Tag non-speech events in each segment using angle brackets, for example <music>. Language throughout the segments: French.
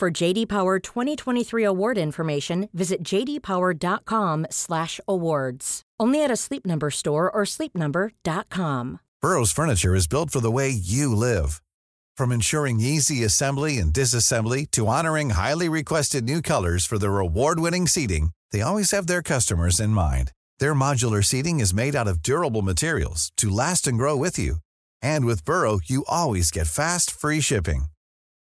For JD Power 2023 award information, visit jdpower.com/awards. Only at a Sleep Number store or sleepnumber.com. Burrow's furniture is built for the way you live. From ensuring easy assembly and disassembly to honoring highly requested new colors for their award-winning seating, they always have their customers in mind. Their modular seating is made out of durable materials to last and grow with you. And with Burrow, you always get fast, free shipping.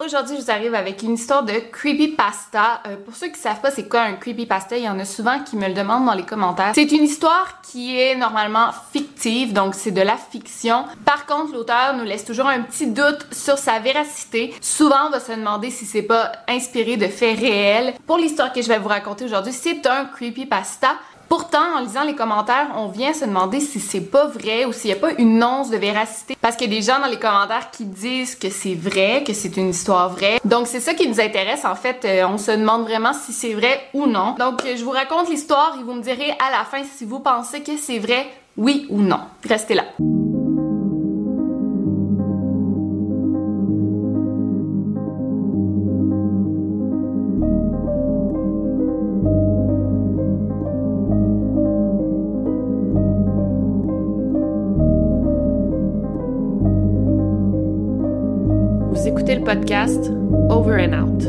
Aujourd'hui je vous arrive avec une histoire de creepypasta. Euh, pour ceux qui savent pas c'est quoi un creepypasta, il y en a souvent qui me le demandent dans les commentaires. C'est une histoire qui est normalement fictive, donc c'est de la fiction. Par contre, l'auteur nous laisse toujours un petit doute sur sa véracité. Souvent, on va se demander si c'est pas inspiré de faits réels. Pour l'histoire que je vais vous raconter aujourd'hui, c'est un creepypasta. Pourtant, en lisant les commentaires, on vient se demander si c'est pas vrai ou s'il n'y a pas une once de véracité. Parce qu'il y a des gens dans les commentaires qui disent que c'est vrai, que c'est une histoire vraie. Donc c'est ça qui nous intéresse en fait. Euh, on se demande vraiment si c'est vrai ou non. Donc je vous raconte l'histoire et vous me direz à la fin si vous pensez que c'est vrai, oui ou non. Restez là. Écoutez le podcast Over and Out.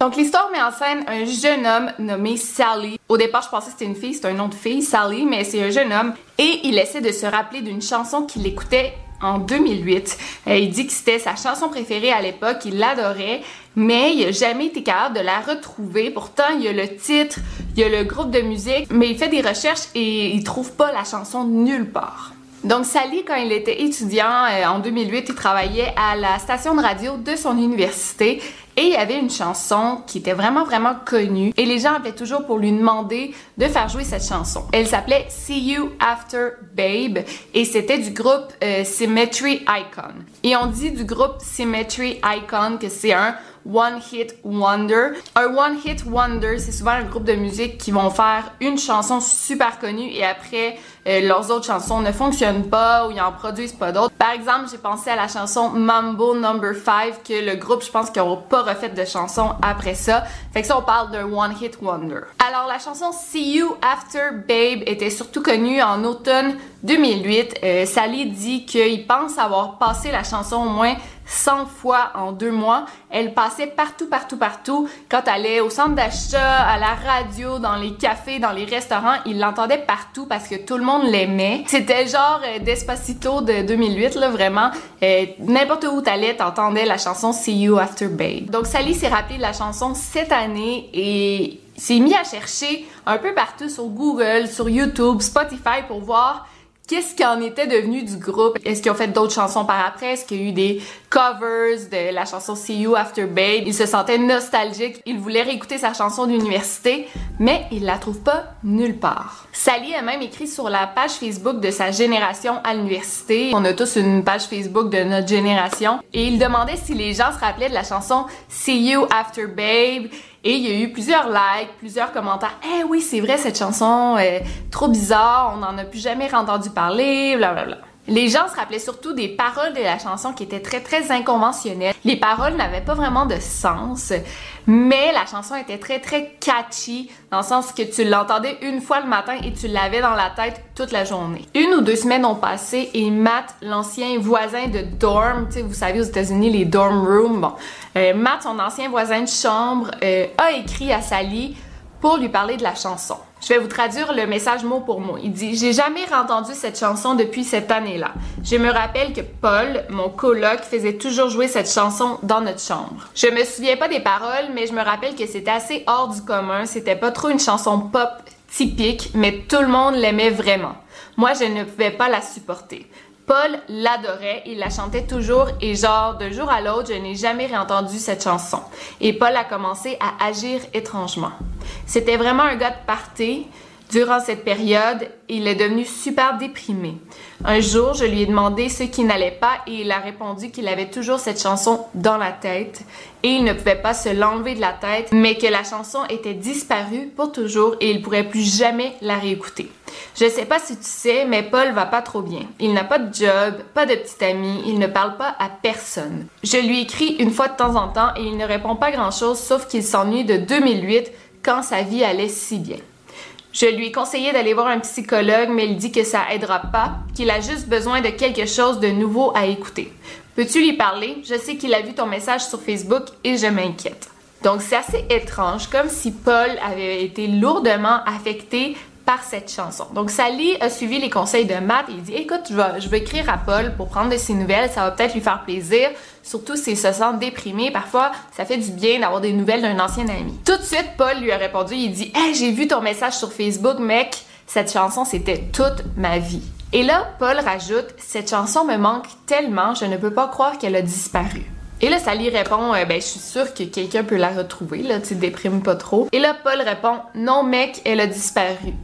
Donc l'histoire met en scène un jeune homme nommé Sally. Au départ, je pensais que c'était une fille, c'est un nom de fille, Sally, mais c'est un jeune homme et il essaie de se rappeler d'une chanson qu'il écoutait en 2008. Euh, il dit que c'était sa chanson préférée à l'époque, il l'adorait, mais il a jamais été capable de la retrouver. Pourtant, il y a le titre, il y a le groupe de musique, mais il fait des recherches et il trouve pas la chanson nulle part. Donc Sally, quand il était étudiant euh, en 2008, il travaillait à la station de radio de son université et il y avait une chanson qui était vraiment vraiment connue et les gens appelaient toujours pour lui demander de faire jouer cette chanson. Elle s'appelait See You After Babe et c'était du groupe euh, Symmetry Icon. Et on dit du groupe Symmetry Icon que c'est un One Hit Wonder. Un One Hit Wonder, c'est souvent un groupe de musique qui vont faire une chanson super connue et après euh, leurs autres chansons ne fonctionnent pas ou ils en produisent pas d'autres. Par exemple, j'ai pensé à la chanson Mambo Number 5 que le groupe, je pense qu'ils n'auront pas refait de chanson après ça. Fait que ça, on parle d'un One Hit Wonder. Alors, la chanson See You After Babe était surtout connue en automne 2008. Euh, Sally dit qu'il pense avoir passé la chanson au moins 100 fois en deux mois. Elle passait partout, partout, partout. Quand elle allait au centre d'achat, à la radio, dans les cafés, dans les restaurants, il l'entendait partout parce que tout le monde l'aimait. C'était genre euh, Despacito de 2008, là, vraiment. Euh, N'importe où t'allais, t'entendais la chanson See You After Babe. Donc Sally s'est rappelé de la chanson cette année et s'est mis à chercher un peu partout sur Google, sur YouTube, Spotify pour voir qu'est-ce qui en était devenu du groupe? Est-ce qu'ils ont fait d'autres chansons par après? Est-ce qu'il y a eu des covers de la chanson See You After Babe? Il se sentait nostalgique. Il voulait réécouter sa chanson d'université, mais il la trouve pas nulle part. Sally a même écrit sur la page Facebook de sa génération à l'université. On a tous une page Facebook de notre génération. Et il demandait si les gens se rappelaient de la chanson See You After Babe. Et il y a eu plusieurs likes, plusieurs commentaires. Eh oui, c'est vrai, cette chanson est trop bizarre, on n'en a plus jamais entendu parler, blablabla. Les gens se rappelaient surtout des paroles de la chanson qui étaient très très inconventionnelles. Les paroles n'avaient pas vraiment de sens, mais la chanson était très très catchy dans le sens que tu l'entendais une fois le matin et tu l'avais dans la tête toute la journée. Une ou deux semaines ont passé et Matt, l'ancien voisin de dorm, tu sais, vous savez aux États-Unis les dorm rooms, bon, euh, Matt, son ancien voisin de chambre, euh, a écrit à Sally pour lui parler de la chanson. Je vais vous traduire le message mot pour mot. Il dit J'ai jamais entendu cette chanson depuis cette année-là. Je me rappelle que Paul, mon coloc, faisait toujours jouer cette chanson dans notre chambre. Je me souviens pas des paroles, mais je me rappelle que c'était assez hors du commun. C'était pas trop une chanson pop typique, mais tout le monde l'aimait vraiment. Moi, je ne pouvais pas la supporter. Paul l'adorait, il la chantait toujours et genre de jour à l'autre, je n'ai jamais réentendu cette chanson. Et Paul a commencé à agir étrangement. C'était vraiment un gars de party. Durant cette période, il est devenu super déprimé. Un jour, je lui ai demandé ce qui n'allait pas et il a répondu qu'il avait toujours cette chanson dans la tête et il ne pouvait pas se l'enlever de la tête, mais que la chanson était disparue pour toujours et il pourrait plus jamais la réécouter. Je sais pas si tu sais, mais Paul va pas trop bien. Il n'a pas de job, pas de petit ami, il ne parle pas à personne. Je lui écris une fois de temps en temps et il ne répond pas grand chose sauf qu'il s'ennuie de 2008 quand sa vie allait si bien. Je lui ai conseillé d'aller voir un psychologue, mais il dit que ça aidera pas, qu'il a juste besoin de quelque chose de nouveau à écouter. Peux-tu lui parler? Je sais qu'il a vu ton message sur Facebook et je m'inquiète. Donc c'est assez étrange, comme si Paul avait été lourdement affecté cette chanson. Donc Sally a suivi les conseils de Matt et il dit écoute, je vais, écrire à Paul pour prendre de ses nouvelles, ça va peut-être lui faire plaisir, surtout s'il se sent déprimé. Parfois, ça fait du bien d'avoir des nouvelles d'un ancien ami. Tout de suite, Paul lui a répondu, il dit j'ai vu ton message sur Facebook, mec, cette chanson c'était toute ma vie. Et là, Paul rajoute Cette chanson me manque tellement, je ne peux pas croire qu'elle a disparu. Et là, Sally répond euh, Ben, je suis sûre que quelqu'un peut la retrouver, là, tu déprimes pas trop. Et là, Paul répond Non, mec, elle a disparu.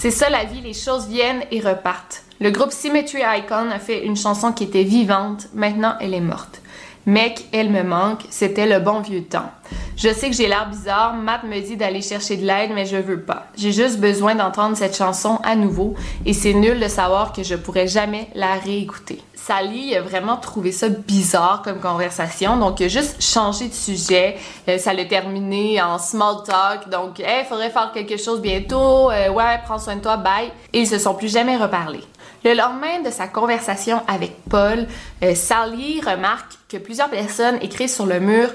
C'est ça la vie, les choses viennent et repartent. Le groupe Symmetry Icon a fait une chanson qui était vivante, maintenant elle est morte. Mec, elle me manque, c'était le bon vieux temps. Je sais que j'ai l'air bizarre, Matt me dit d'aller chercher de l'aide, mais je veux pas. J'ai juste besoin d'entendre cette chanson à nouveau et c'est nul de savoir que je pourrais jamais la réécouter. Sally a vraiment trouvé ça bizarre comme conversation, donc il a juste changé de sujet. Euh, ça l'a terminé en small talk, donc il faudrait faire quelque chose bientôt, euh, ouais, prends soin de toi, bye. Et ils se sont plus jamais reparlés. Le lendemain de sa conversation avec Paul, euh, Sally remarque que plusieurs personnes écrivent sur le mur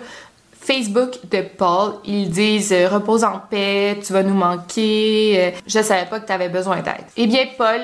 Facebook de Paul. Ils disent repose en paix, tu vas nous manquer, je savais pas que tu avais besoin d'aide. Eh bien, Paul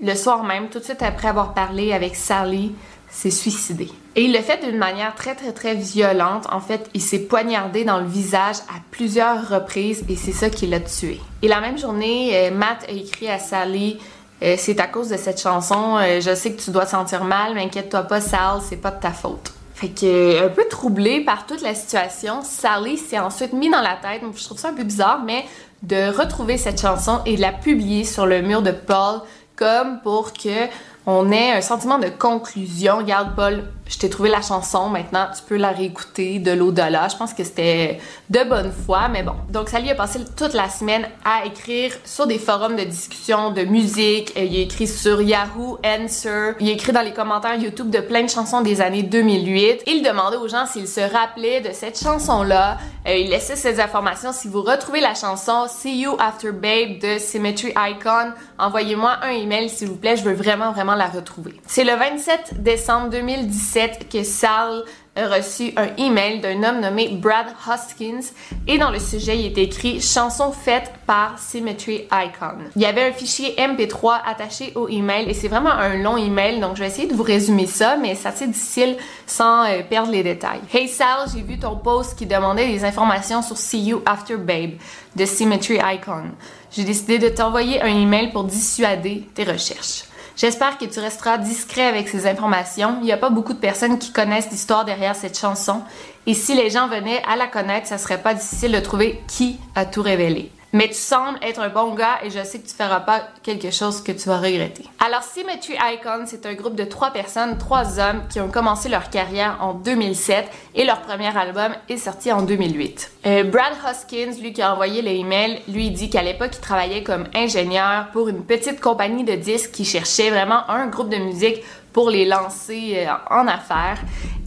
le soir même, tout de suite après avoir parlé avec Sally, s'est suicidé. Et il l'a fait d'une manière très très très violente. En fait, il s'est poignardé dans le visage à plusieurs reprises et c'est ça qui l'a tué. Et la même journée, euh, Matt a écrit à Sally euh, c'est à cause de cette chanson, euh, je sais que tu dois sentir mal, mais inquiète-toi pas, Sal, c'est pas de ta faute. Fait que, un peu troublé par toute la situation, Sally s'est ensuite mis dans la tête, je trouve ça un peu bizarre, mais de retrouver cette chanson et de la publier sur le mur de Paul comme pour que on ait un sentiment de conclusion. Regarde, Paul, je t'ai trouvé la chanson, maintenant tu peux la réécouter de l'au-delà. Je pense que c'était de bonne foi, mais bon. Donc, Sally a passé toute la semaine à écrire sur des forums de discussion de musique. Il a écrit sur Yahoo Answer. Il a écrit dans les commentaires YouTube de plein de chansons des années 2008. Il demandait aux gens s'ils se rappelaient de cette chanson-là. Euh, il laissait ces informations. Si vous retrouvez la chanson See You After Babe de Symmetry Icon, envoyez-moi un email s'il vous plaît. Je veux vraiment, vraiment la retrouver. C'est le 27 décembre 2017 que Sal a reçu un email d'un homme nommé Brad Hoskins et dans le sujet il est écrit chanson faite par Symmetry Icon. Il y avait un fichier MP3 attaché au email et c'est vraiment un long email donc je vais essayer de vous résumer ça mais c'est assez difficile sans euh, perdre les détails. Hey Sal, j'ai vu ton post qui demandait des informations sur See You After Babe de Symmetry Icon. J'ai décidé de t'envoyer un email pour dissuader tes recherches. J'espère que tu resteras discret avec ces informations. Il n'y a pas beaucoup de personnes qui connaissent l'histoire derrière cette chanson. Et si les gens venaient à la connaître, ça serait pas difficile de trouver qui a tout révélé mais tu sembles être un bon gars et je sais que tu feras pas quelque chose que tu vas regretter. Alors Symmetry Icon, c'est un groupe de trois personnes, trois hommes qui ont commencé leur carrière en 2007 et leur premier album est sorti en 2008. Euh, Brad Hoskins, lui qui a envoyé l'email, lui dit qu'à l'époque il travaillait comme ingénieur pour une petite compagnie de disques qui cherchait vraiment un groupe de musique pour les lancer euh, en affaires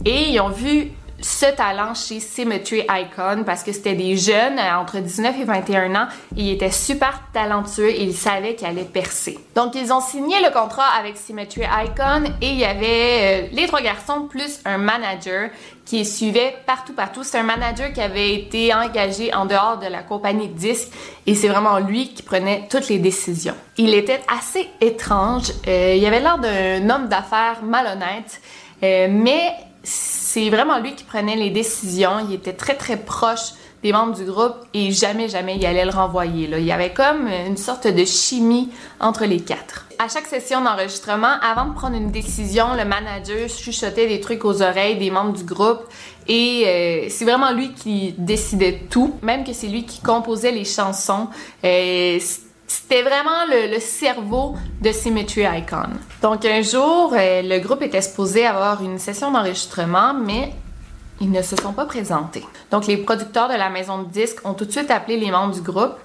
et ils ont vu ce talent chez Symmetry Icon parce que c'était des jeunes euh, entre 19 et 21 ans et ils étaient super talentueux et ils savaient qu'ils allaient percer. Donc ils ont signé le contrat avec Symmetry Icon et il y avait euh, les trois garçons plus un manager qui suivait partout partout. C'est un manager qui avait été engagé en dehors de la compagnie de et c'est vraiment lui qui prenait toutes les décisions. Il était assez étrange. Euh, il avait l'air d'un homme d'affaires malhonnête, mais c'est vraiment lui qui prenait les décisions. Il était très très proche des membres du groupe et jamais jamais il allait le renvoyer. Il y avait comme une sorte de chimie entre les quatre. À chaque session d'enregistrement, avant de prendre une décision, le manager chuchotait des trucs aux oreilles des membres du groupe et euh, c'est vraiment lui qui décidait tout, même que c'est lui qui composait les chansons. Euh, c'était vraiment le, cerveau de Symmetry Icon. Donc un jour, euh, le groupe était supposé avoir une session d'enregistrement, mais ils ne se sont pas présentés. Donc les producteurs de la maison de disques ont tout de suite appelé les membres du groupe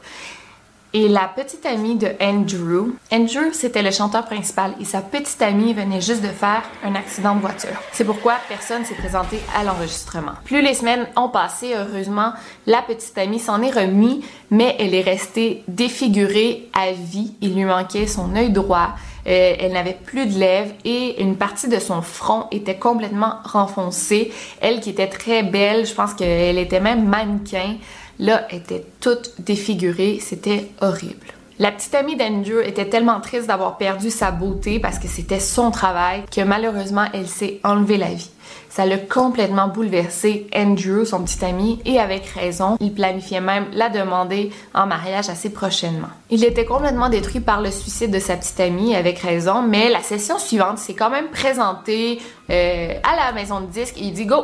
et la petite amie de Andrew, Andrew c'était le chanteur principal et sa petite amie venait juste de faire un accident de voiture. C'est pourquoi personne s'est présenté à l'enregistrement. Plus les semaines ont passé, heureusement, la petite amie s'en est remis, mais elle est restée défigurée à vie. Il lui manquait son œil droit, euh, elle n'avait plus de lèvres et une partie de son front était complètement renfoncée. Elle qui était très belle, je pense qu'elle était même mannequin là, était toute défigurée. C'était horrible. La petite amie d'Andrew était tellement triste d'avoir perdu sa beauté parce que c'était son travail que malheureusement elle s'est enlevée la vie. Ça l'a complètement bouleversé Andrew, son petit ami, et avec raison, il planifiait même la demander en mariage assez prochainement. Il était complètement détruit par le suicide de sa petite amie, avec raison, mais la session suivante s'est quand même présentée euh, à la maison de disques et il dit Go,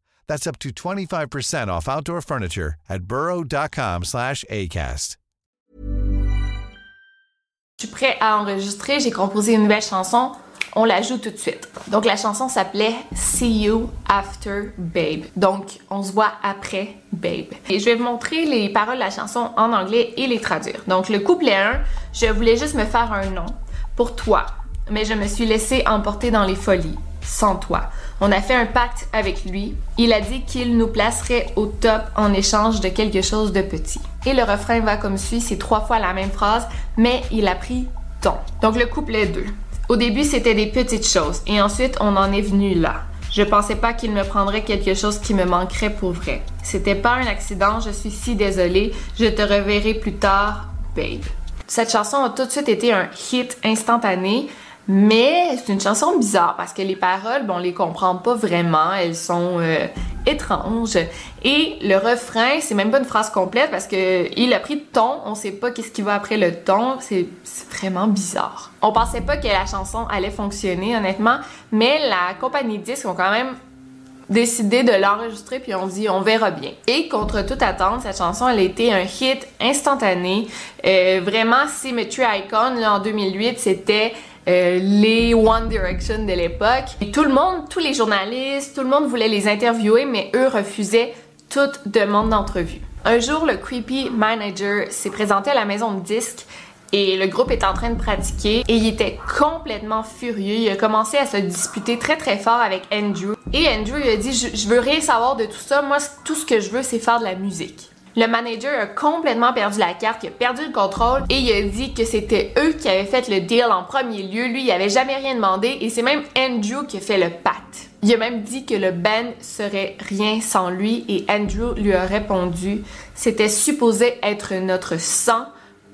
That's up to 25% off outdoor furniture at burrow.com slash ACAST. Je suis prêt à enregistrer, j'ai composé une nouvelle chanson, on la joue tout de suite. Donc la chanson s'appelait See You After Babe. Donc on se voit après Babe. Et je vais vous montrer les paroles de la chanson en anglais et les traduire. Donc le couplet 1, je voulais juste me faire un nom pour toi, mais je me suis laissé emporter dans les folies sans toi. On a fait un pacte avec lui. Il a dit qu'il nous placerait au top en échange de quelque chose de petit. Et le refrain va comme suit, c'est trois fois la même phrase, mais il a pris ton. Donc le couplet 2. Au début, c'était des petites choses et ensuite on en est venu là. Je pensais pas qu'il me prendrait quelque chose qui me manquerait pour vrai. C'était pas un accident, je suis si désolée. Je te reverrai plus tard, babe. Cette chanson a tout de suite été un hit instantané. Mais c'est une chanson bizarre parce que les paroles, bon, on les comprend pas vraiment, elles sont euh, étranges. Et le refrain, c'est même pas une phrase complète parce que il a pris de ton, on sait pas qu'est-ce qui va après le ton, c'est vraiment bizarre. On pensait pas que la chanson allait fonctionner honnêtement, mais la compagnie de disques ont quand même décidé de l'enregistrer puis on dit on verra bien. Et contre toute attente, cette chanson elle a été un hit instantané. Euh, vraiment Symmetry Icon là, en 2008, c'était euh, les One Direction de l'époque. Tout le monde, tous les journalistes, tout le monde voulait les interviewer, mais eux refusaient toute demande d'entrevue. Un jour, le creepy manager s'est présenté à la maison de disques et le groupe est en train de pratiquer et il était complètement furieux. Il a commencé à se disputer très très fort avec Andrew. Et Andrew il a dit je, veux rien savoir de tout ça. Moi tout ce que je veux c'est faire de la musique. Le manager a complètement perdu la carte, il a perdu le contrôle et il a dit que c'était eux qui avaient fait le deal en premier lieu. Lui, il avait jamais rien demandé et c'est même Andrew qui a fait le pacte. Il a même dit que le band serait rien sans lui et Andrew lui a répondu c'était supposé être notre sang,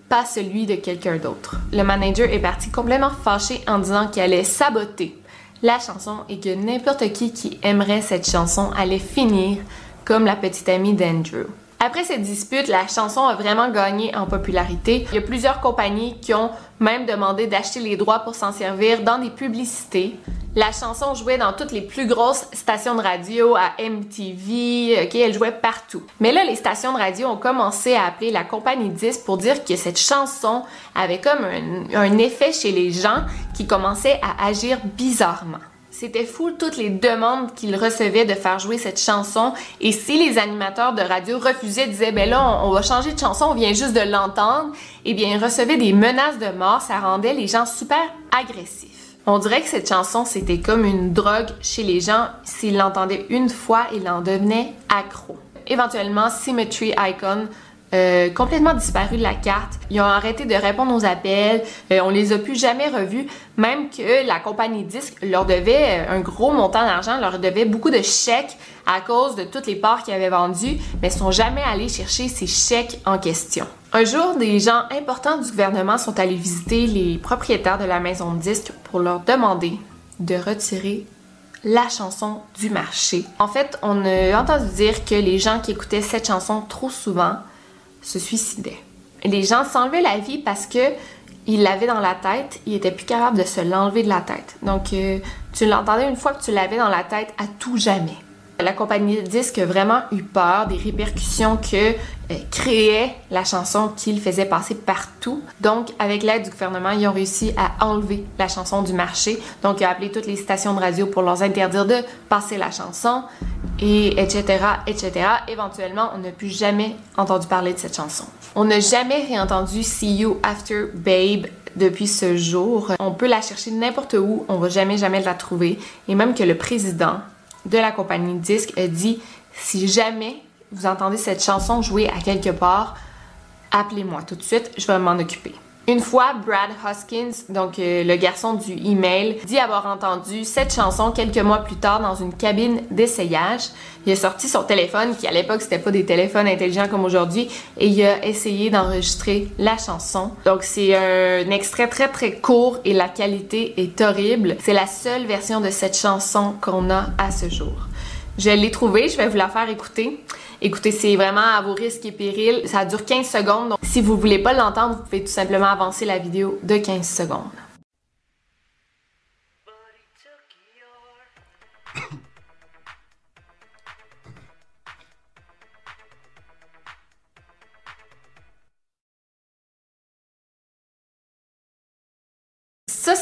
pas celui de quelqu'un d'autre. Le manager est parti complètement fâché en disant qu'il allait saboter la chanson et que n'importe qui qui aimerait cette chanson allait finir comme la petite amie d'Andrew. Après cette dispute, la chanson a vraiment gagné en popularité. Il y a plusieurs compagnies qui ont même demandé d'acheter les droits pour s'en servir dans des publicités. La chanson jouait dans toutes les plus grosses stations de radio, à MTV, ok, elle jouait partout. Mais là, les stations de radio ont commencé à appeler la compagnie 10 pour dire que cette chanson avait comme un, un effet chez les gens qui commençaient à agir bizarrement. C'était fou toutes les demandes qu'il recevait de faire jouer cette chanson. Et si les animateurs de radio refusaient, disaient, ben là, on, va changer de chanson, on vient juste de l'entendre, eh bien, ils recevaient des menaces de mort. Ça rendait les gens super agressifs. On dirait que cette chanson, c'était comme une drogue chez les gens. S'ils l'entendaient une fois, ils en devenaient accro. Éventuellement, Symmetry Icon euh, complètement disparu de la carte. Ils ont arrêté de répondre aux appels. Euh, on les a plus jamais revus. Même que la compagnie disque leur devait euh, un gros montant d'argent, leur devait beaucoup de chèques à cause de toutes les parts qu'ils avaient vendues, mais ils sont jamais allés chercher ces chèques en question. Un jour, des gens importants du gouvernement sont allés visiter les propriétaires de la maison de disques pour leur demander de retirer la chanson du marché. En fait, on a entendu dire que les gens qui écoutaient cette chanson trop souvent se suicidaient. Les gens s'enlevaient la vie parce que ils l'avaient dans la tête, ils étaient plus capables de se l'enlever de la tête. Donc, euh, tu l'entendais une fois que tu l'avais dans la tête à tout jamais. La compagnie de disques a vraiment eu peur des répercussions que euh, créait la chanson qu'il faisait passer partout. Donc, avec l'aide du gouvernement, ils ont réussi à enlever la chanson du marché. Donc, ils ont appelé toutes les stations de radio pour leur interdire de passer la chanson, et etc., etc. Éventuellement, on n'a plus jamais entendu parler de cette chanson. On n'a jamais réentendu See You After Babe depuis ce jour. On peut la chercher n'importe où, on va jamais, jamais la trouver. Et même que le président de la compagnie disque a dit si jamais vous entendez cette chanson jouer à quelque part, appelez-moi tout de suite, je vais m'en occuper. Une fois, Brad Hoskins, donc euh, le garçon du email, dit avoir entendu cette chanson quelques mois plus tard dans une cabine d'essayage. Il a sorti son téléphone, qui à l'époque c'était pas des téléphones intelligents comme aujourd'hui, et il a essayé d'enregistrer la chanson. Donc c'est un extrait très très court et la qualité est horrible. C'est la seule version de cette chanson qu'on a à ce jour. Je l'ai trouvée, je vais vous la faire écouter. Écoutez, c'est vraiment à vos risques et périls. Ça dure 15 secondes, donc si vous voulez pas l'entendre, vous pouvez tout simplement avancer la vidéo de 15 secondes.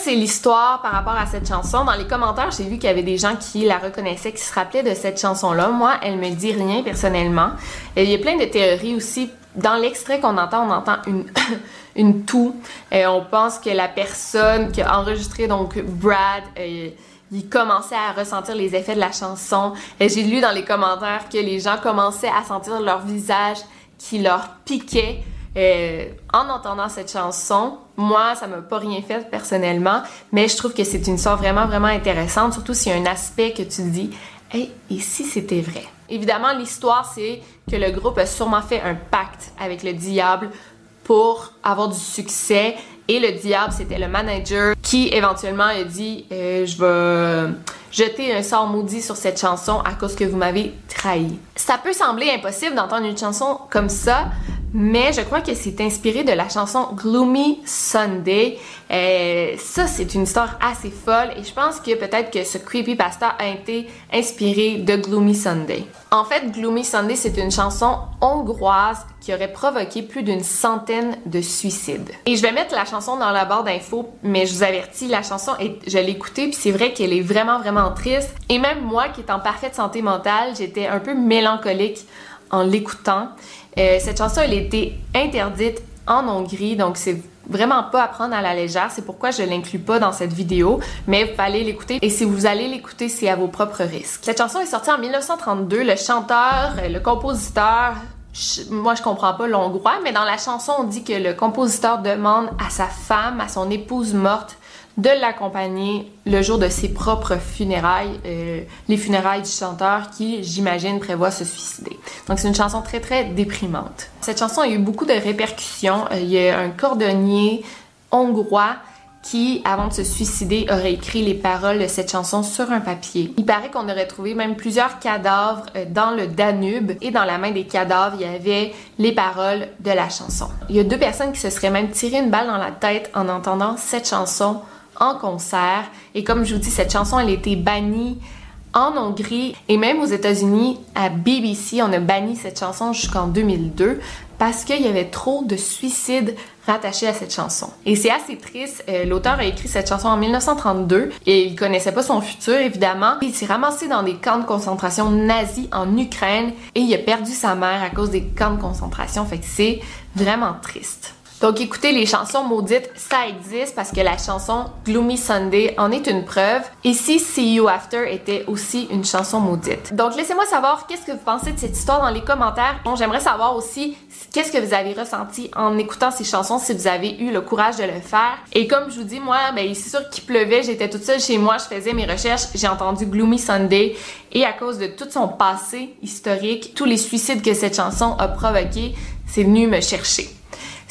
C'est l'histoire par rapport à cette chanson. Dans les commentaires, j'ai vu qu'il y avait des gens qui la reconnaissaient, qui se rappelaient de cette chanson-là. Moi, elle me dit rien personnellement. Et il y a plein de théories aussi. Dans l'extrait qu'on entend, on entend une, <coughs> une toux. Et on pense que la personne qui a enregistré, donc Brad, euh, il commençait à ressentir les effets de la chanson. J'ai lu dans les commentaires que les gens commençaient à sentir leur visage qui leur piquait euh, en entendant cette chanson, moi, ça m'a pas rien fait personnellement, mais je trouve que c'est une histoire vraiment, vraiment intéressante, surtout s'il y a un aspect que tu dis, hey, et si c'était vrai? Évidemment, l'histoire, c'est que le groupe a sûrement fait un pacte avec le diable pour avoir du succès. Et le diable, c'était le manager qui éventuellement a dit euh, Je vais jeter un sort maudit sur cette chanson à cause que vous m'avez trahi. Ça peut sembler impossible d'entendre une chanson comme ça, mais je crois que c'est inspiré de la chanson Gloomy Sunday. Euh, ça, c'est une histoire assez folle et je pense que peut-être que ce creepypasta a été inspiré de Gloomy Sunday. En fait, Gloomy Sunday, c'est une chanson hongroise qui aurait provoqué plus d'une centaine de suicides. Dans la barre d'infos, mais je vous avertis, la chanson, est, je l'ai écoutée, puis c'est vrai qu'elle est vraiment, vraiment triste. Et même moi, qui est en parfaite santé mentale, j'étais un peu mélancolique en l'écoutant. Euh, cette chanson, elle été interdite en Hongrie, donc c'est vraiment pas à prendre à la légère. C'est pourquoi je l'inclus pas dans cette vidéo, mais vous allez l'écouter. Et si vous allez l'écouter, c'est à vos propres risques. Cette chanson est sortie en 1932. Le chanteur, le compositeur, moi, je comprends pas l'hongrois, mais dans la chanson, on dit que le compositeur demande à sa femme, à son épouse morte, de l'accompagner le jour de ses propres funérailles, euh, les funérailles du chanteur qui, j'imagine, prévoit se suicider. Donc c'est une chanson très très déprimante. Cette chanson a eu beaucoup de répercussions. Euh, il y a un cordonnier hongrois qui, avant de se suicider, aurait écrit les paroles de cette chanson sur un papier. Il paraît qu'on aurait trouvé même plusieurs cadavres euh, dans le Danube et dans la main des cadavres, il y avait les paroles de la chanson. Il y a deux personnes qui se seraient même tiré une balle dans la tête en entendant cette chanson en concert. Et comme je vous dis, cette chanson, elle a été bannie en Hongrie et même aux États-Unis, à BBC, on a banni cette chanson jusqu'en 2002 parce qu'il y avait trop de suicides rattachés à cette chanson. Et c'est assez triste. Euh, l'auteur a écrit cette chanson en 1932 et il connaissait pas son futur évidemment. Il s'est ramassé dans des camps de concentration nazis en Ukraine et il a perdu sa mère à cause des camps de concentration. Fait que c'est vraiment triste. Donc écoutez, les chansons maudites, ça existe parce que la chanson Gloomy Sunday en est une preuve. Et si See You After était aussi une chanson maudite. Donc laissez-moi savoir qu'est-ce que vous pensez de cette histoire dans les commentaires? Bon, j'aimerais savoir aussi qu'est-ce que vous avez ressenti en écoutant ces chansons, si vous avez eu le courage de le faire? Et comme je vous dis, moi, ben, c'est sûr qu'il pleuvait, j'étais toute seule chez moi, je faisais mes recherches, j'ai entendu Gloomy Sunday et à cause de tout son passé historique, tous les suicides que cette chanson a provoqué, c'est venu me chercher.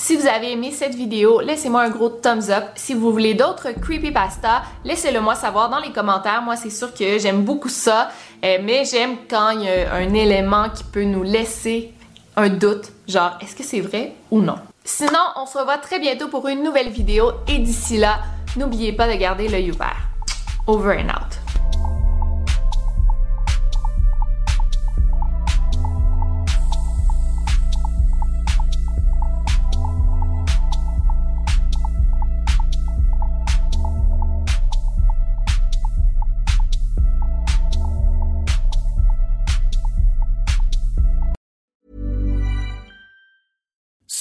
Si vous avez aimé cette vidéo, laissez-moi un gros thumbs up. Si vous voulez d'autres creepypasta, laissez-le moi savoir dans les commentaires. Moi, c'est sûr que j'aime beaucoup ça, euh, mais j'aime quand il y a un élément qui peut nous laisser un doute, genre est-ce que c'est vrai ou non? Sinon, on se revoit très bientôt pour une nouvelle vidéo et d'ici là, n'oubliez pas de garder l'œil ouvert. Over and out.